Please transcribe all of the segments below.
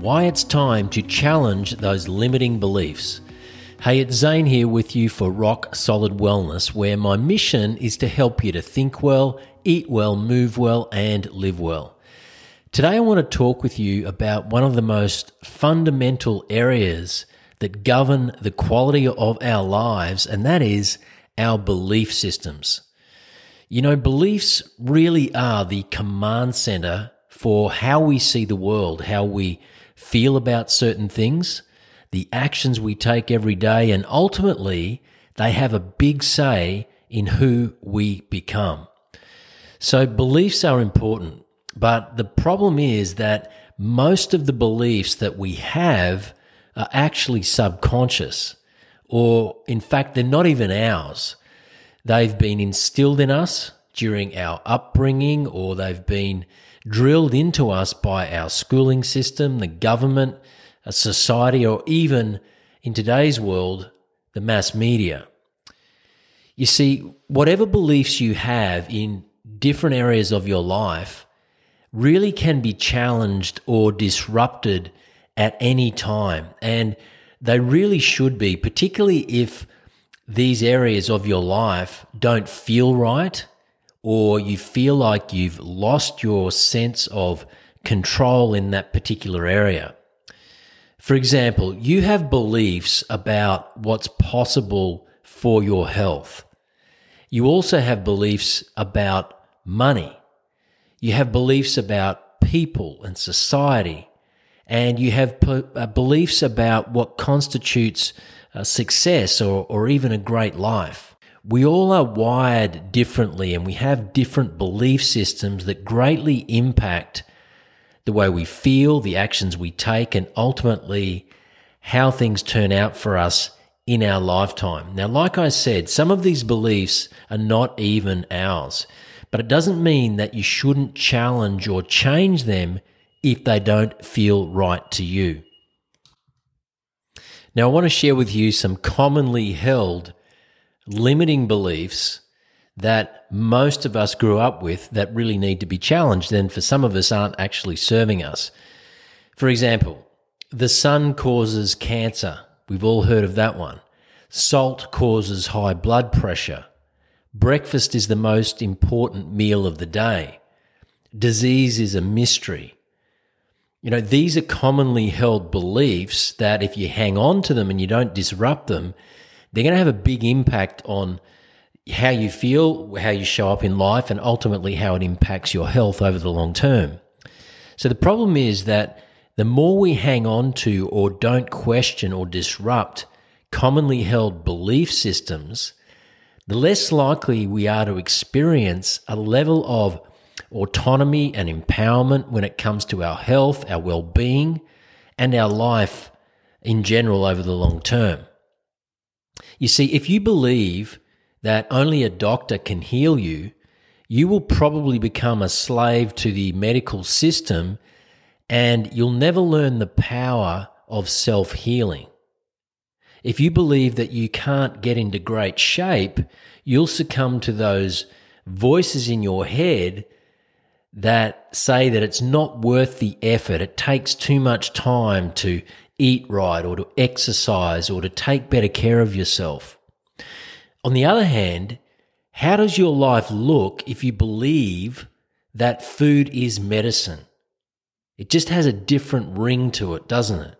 why it's time to challenge those limiting beliefs. Hey, it's Zane here with you for Rock Solid Wellness, where my mission is to help you to think well, eat well, move well, and live well. Today, I want to talk with you about one of the most fundamental areas that govern the quality of our lives, and that is our belief systems. You know, beliefs really are the command center for how we see the world, how we feel about certain things, the actions we take every day, and ultimately, they have a big say in who we become. So, beliefs are important, but the problem is that most of the beliefs that we have are actually subconscious, or in fact, they're not even ours. They've been instilled in us during our upbringing, or they've been drilled into us by our schooling system, the government, a society, or even in today's world, the mass media. You see, whatever beliefs you have in different areas of your life really can be challenged or disrupted at any time. And they really should be, particularly if these areas of your life don't feel right or you feel like you've lost your sense of control in that particular area. For example, you have beliefs about what's possible for your health. You also have beliefs about money. You have beliefs about people and society. And you have uh, beliefs about what constitutes a success or, or even a great life. We all are wired differently and we have different belief systems that greatly impact the way we feel, the actions we take, and ultimately how things turn out for us in our lifetime. Now, like I said, some of these beliefs are not even ours, but it doesn't mean that you shouldn't challenge or change them if they don't feel right to you. Now, I want to share with you some commonly held limiting beliefs that most of us grew up with that really need to be challenged and for some of us aren't actually serving us. For example, the sun causes cancer. We've all heard of that one. Salt causes high blood pressure. Breakfast is the most important meal of the day. Disease is a mystery. You know, these are commonly held beliefs that if you hang on to them and you don't disrupt them, they're going to have a big impact on how you feel, how you show up in life, and ultimately how it impacts your health over the long term. So the problem is that the more we hang on to or don't question or disrupt commonly held belief systems, the less likely we are to experience a level of autonomy and empowerment when it comes to our health, our well being, and our life in general over the long term. You see, if you believe that only a doctor can heal you, you will probably become a slave to the medical system and you'll never learn the power of self healing. If you believe that you can't get into great shape, you'll succumb to those voices in your head that say that it's not worth the effort. It takes too much time to eat right or to exercise or to take better care of yourself. On the other hand, how does your life look if you believe that food is medicine? It just has a different ring to it, doesn't it?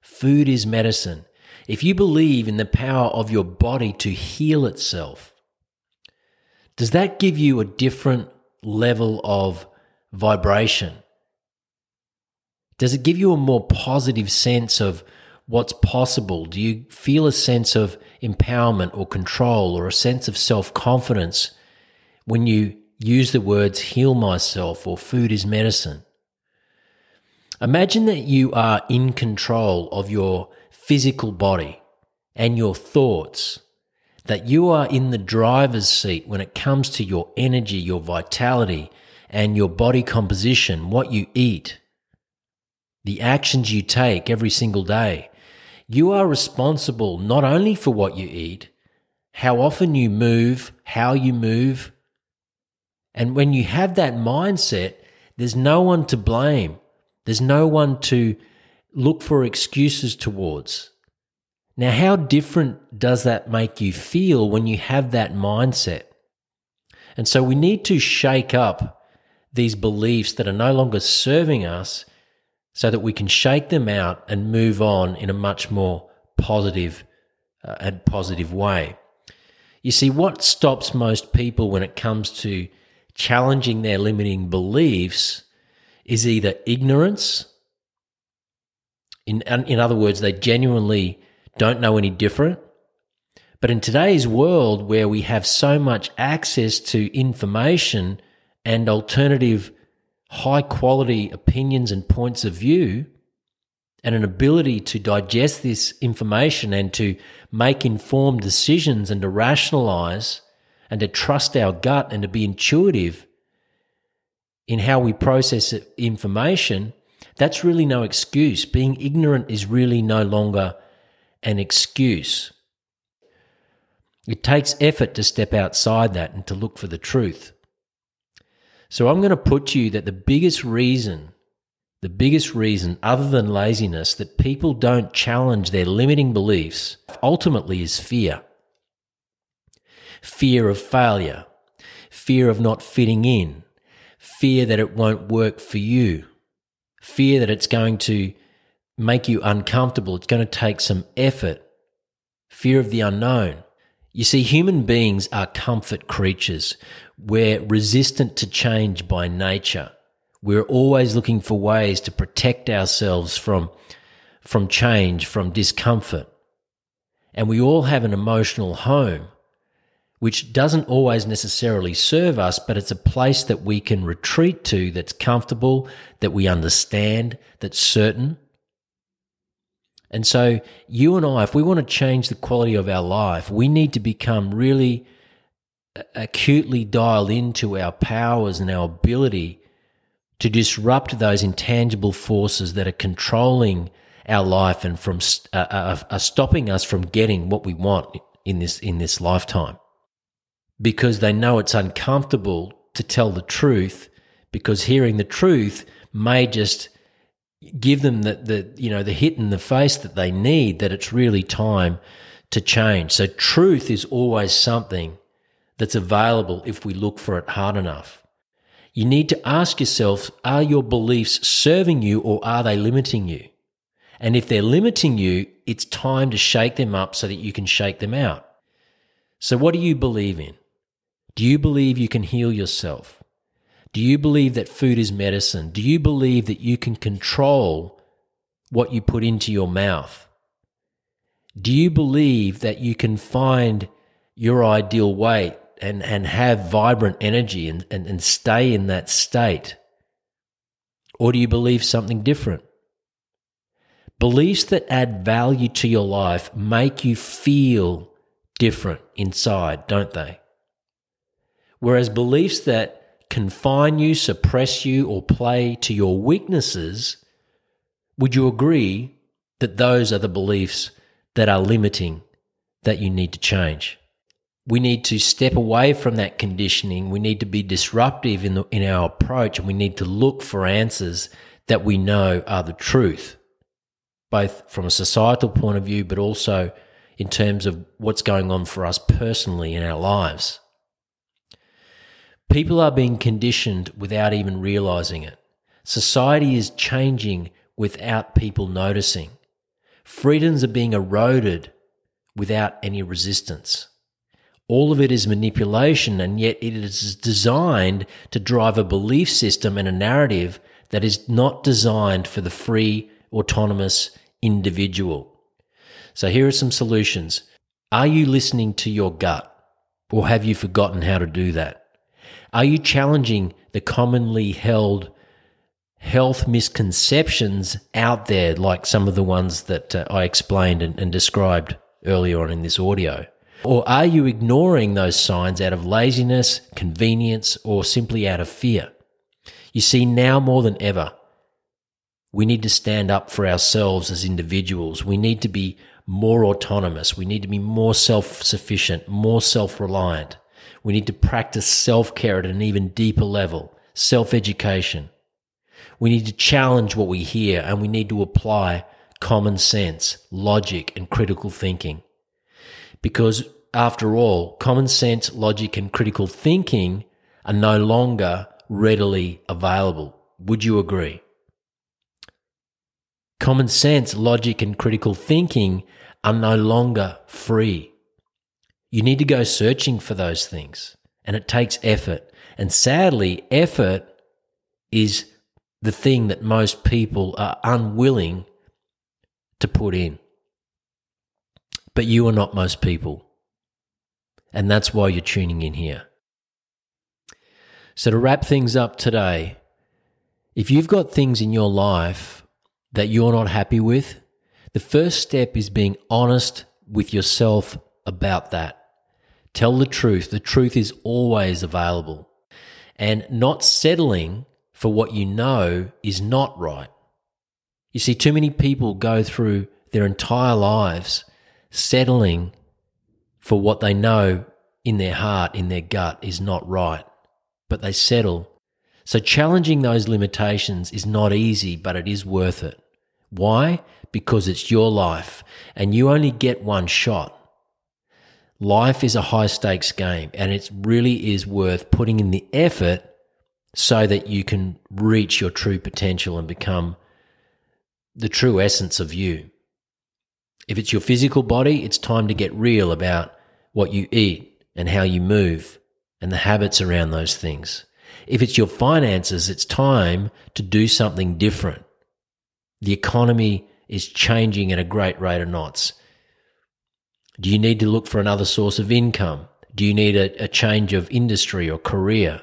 Food is medicine. If you believe in the power of your body to heal itself, does that give you a different level of vibration? Does it give you a more positive sense of what's possible? Do you feel a sense of empowerment or control or a sense of self confidence when you use the words heal myself or food is medicine? Imagine that you are in control of your physical body and your thoughts, that you are in the driver's seat when it comes to your energy, your vitality, and your body composition, what you eat the actions you take every single day. You are responsible not only for what you eat, how often you move, how you move. And when you have that mindset, there's no one to blame There's no one to look for excuses towards. Now, how different does that make you feel when you have that mindset? And so we need to shake up these beliefs that are no longer serving us so that we can shake them out and move on in a much more positive uh, and positive way. You see, what stops most people when it comes to challenging their limiting beliefs is either ignorance. In, in other words, they genuinely don't know any different. But in today's world, where we have so much access to information and alternative high quality opinions and points of view, and an ability to digest this information and to make informed decisions and to rationalize and to trust our gut and to be intuitive in how we process information, that's really no excuse. Being ignorant is really no longer an excuse. It takes effort to step outside that and to look for the truth. So I'm going to put to you that the biggest reason, the biggest reason other than laziness that people don't challenge their limiting beliefs ultimately is fear. Fear of failure, fear of not fitting in, fear that it won't work for you, fear that it's going to make you uncomfortable, it's going to take some effort, fear of the unknown. You see, human beings are comfort creatures. We're resistant to change by nature. We're always looking for ways to protect ourselves from, from change, from discomfort. And we all have an emotional home, which doesn't always necessarily serve us, but it's a place that we can retreat to that's comfortable, that we understand, that's certain. And so, you and I, if we want to change the quality of our life, we need to become really acutely dialed into our powers and our ability to disrupt those intangible forces that are controlling our life and from uh, uh, are stopping us from getting what we want in this in this lifetime. Because they know it's uncomfortable to tell the truth because hearing the truth may just give them the, the you know the hit in the face that they need that it's really time to change. So truth is always something that's available if we look for it hard enough. You need to ask yourself are your beliefs serving you or are they limiting you? And if they're limiting you it's time to shake them up so that you can shake them out. So what do you believe in? Do you believe you can heal yourself do you believe that food is medicine? Do you believe that you can control what you put into your mouth? Do you believe that you can find your ideal weight and, and have vibrant energy and, and, and stay in that state? Or do you believe something different? Beliefs that add value to your life make you feel different inside, don't they? Whereas beliefs that confine you, suppress you, or play to your weaknesses, would you agree that those are the beliefs that are limiting that you need to change? We need to step away from that conditioning. We need to be disruptive in, the, in our approach and we need to look for answers that we know are the truth, both from a societal point of view, but also in terms of what's going on for us personally in our lives. People are being conditioned without even realizing it. Society is changing without people noticing. Freedoms are being eroded without any resistance. All of it is manipulation, and yet it is designed to drive a belief system and a narrative that is not designed for the free, autonomous individual. So, here are some solutions. Are you listening to your gut, or have you forgotten how to do that? Are you challenging the commonly held health misconceptions out there, like some of the ones that uh, I explained and, and described earlier on in this audio? Or are you ignoring those signs out of laziness, convenience, or simply out of fear? You see, now more than ever, we need to stand up for ourselves as individuals. We need to be more autonomous. We need to be more self sufficient, more self reliant. We need to practice self care at an even deeper level, self education. We need to challenge what we hear and we need to apply common sense, logic, and critical thinking. Because after all, common sense, logic, and critical thinking are no longer readily available. Would you agree? Common sense, logic, and critical thinking are no longer free. You need to go searching for those things, and it takes effort. And sadly, effort is the thing that most people are unwilling to put in. But you are not most people. And that's why you're tuning in here. So, to wrap things up today, if you've got things in your life that you're not happy with, the first step is being honest with yourself about that. Tell the truth. The truth is always available. And not settling for what you know is not right. You see, too many people go through their entire lives settling for what they know in their heart, in their gut, is not right, but they settle. So, challenging those limitations is not easy, but it is worth it. Why? Because it's your life and you only get one shot. Life is a high stakes game and it really is worth putting in the effort so that you can reach your true potential and become the true essence of you. If it's your physical body, it's time to get real about what you eat and how you move and the habits around those things. If it's your finances, it's time to do something different. The economy is changing at a great rate of knots. Do you need to look for another source of income? Do you need a, a change of industry or career?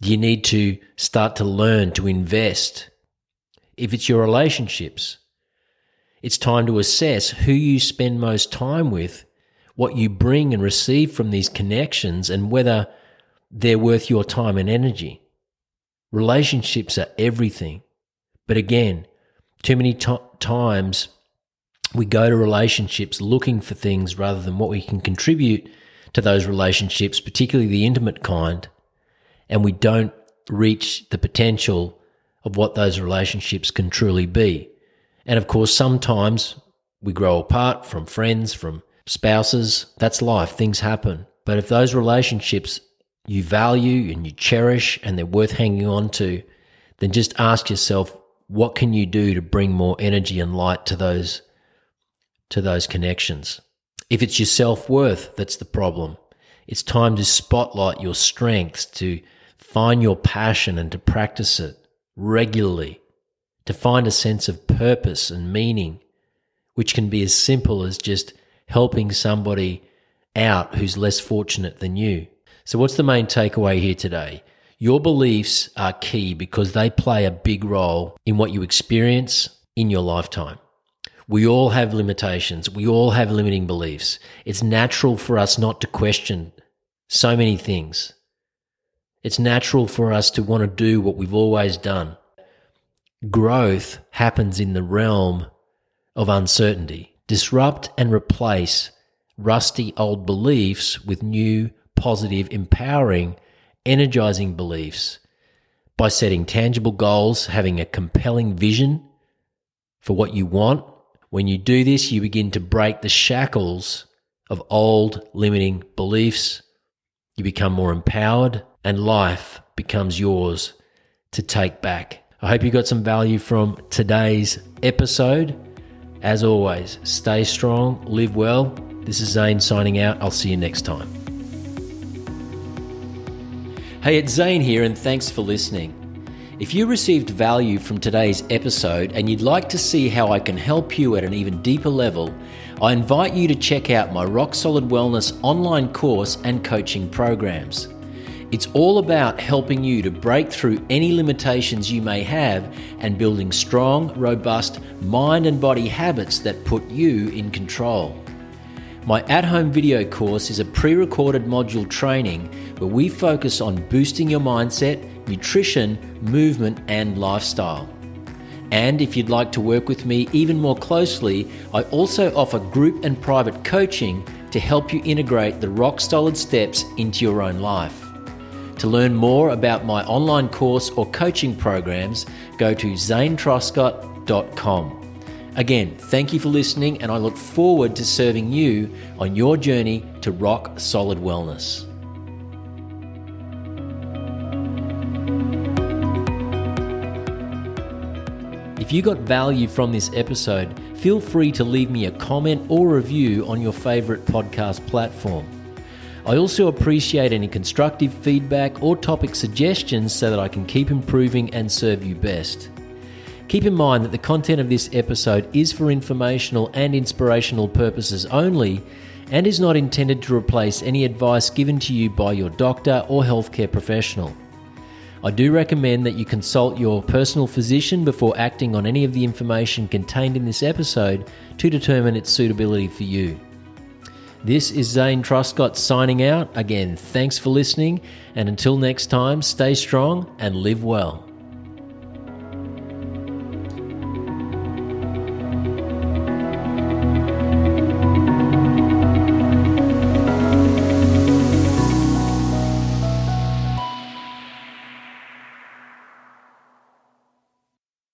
Do you need to start to learn to invest? If it's your relationships, it's time to assess who you spend most time with, what you bring and receive from these connections, and whether they're worth your time and energy. Relationships are everything. But again, too many times we go to relationships looking for things rather than what we can contribute to those relationships, particularly the intimate kind, and we don't reach the potential of what those relationships can truly be. And of course, sometimes we grow apart from friends, from spouses. That's life, things happen. But if those relationships you value and you cherish and they're worth hanging on to, then just ask yourself, what can you do to bring more energy and light to those to those connections? If it's your self-worth that's the problem, it's time to spotlight your strengths, to find your passion and to practice it regularly to find a sense of purpose and meaning, which can be as simple as just helping somebody out who's less fortunate than you. So, what's the main takeaway here today? Your beliefs are key because they play a big role in what you experience in your lifetime. We all have limitations. We all have limiting beliefs. It's natural for us not to question so many things. It's natural for us to want to do what we've always done. Growth happens in the realm of uncertainty. Disrupt and replace rusty old beliefs with new, positive, empowering, energizing beliefs by setting tangible goals, having a compelling vision for what you want. When you do this, you begin to break the shackles of old limiting beliefs. You become more empowered and life becomes yours to take back. I hope you got some value from today's episode. As always, stay strong, live well. This is Zane signing out. I'll see you next time. Hey, it's Zane here, and thanks for listening. If you received value from today's episode and you'd like to see how I can help you at an even deeper level, I invite you to check out my Rock Solid Wellness online course and coaching programs. It's all about helping you to break through any limitations you may have and building strong, robust mind and body habits that put you in control. My at home video course is a pre recorded module training where we focus on boosting your mindset, nutrition, movement, and lifestyle. And if you'd like to work with me even more closely, I also offer group and private coaching to help you integrate the rock solid steps into your own life. To learn more about my online course or coaching programs, go to zanetruscott.com. Again, thank you for listening, and I look forward to serving you on your journey to rock solid wellness. If you got value from this episode, feel free to leave me a comment or review on your favorite podcast platform. I also appreciate any constructive feedback or topic suggestions so that I can keep improving and serve you best. Keep in mind that the content of this episode is for informational and inspirational purposes only and is not intended to replace any advice given to you by your doctor or healthcare professional. I do recommend that you consult your personal physician before acting on any of the information contained in this episode to determine its suitability for you. This is Zane Truscott signing out. Again, thanks for listening, and until next time, stay strong and live well.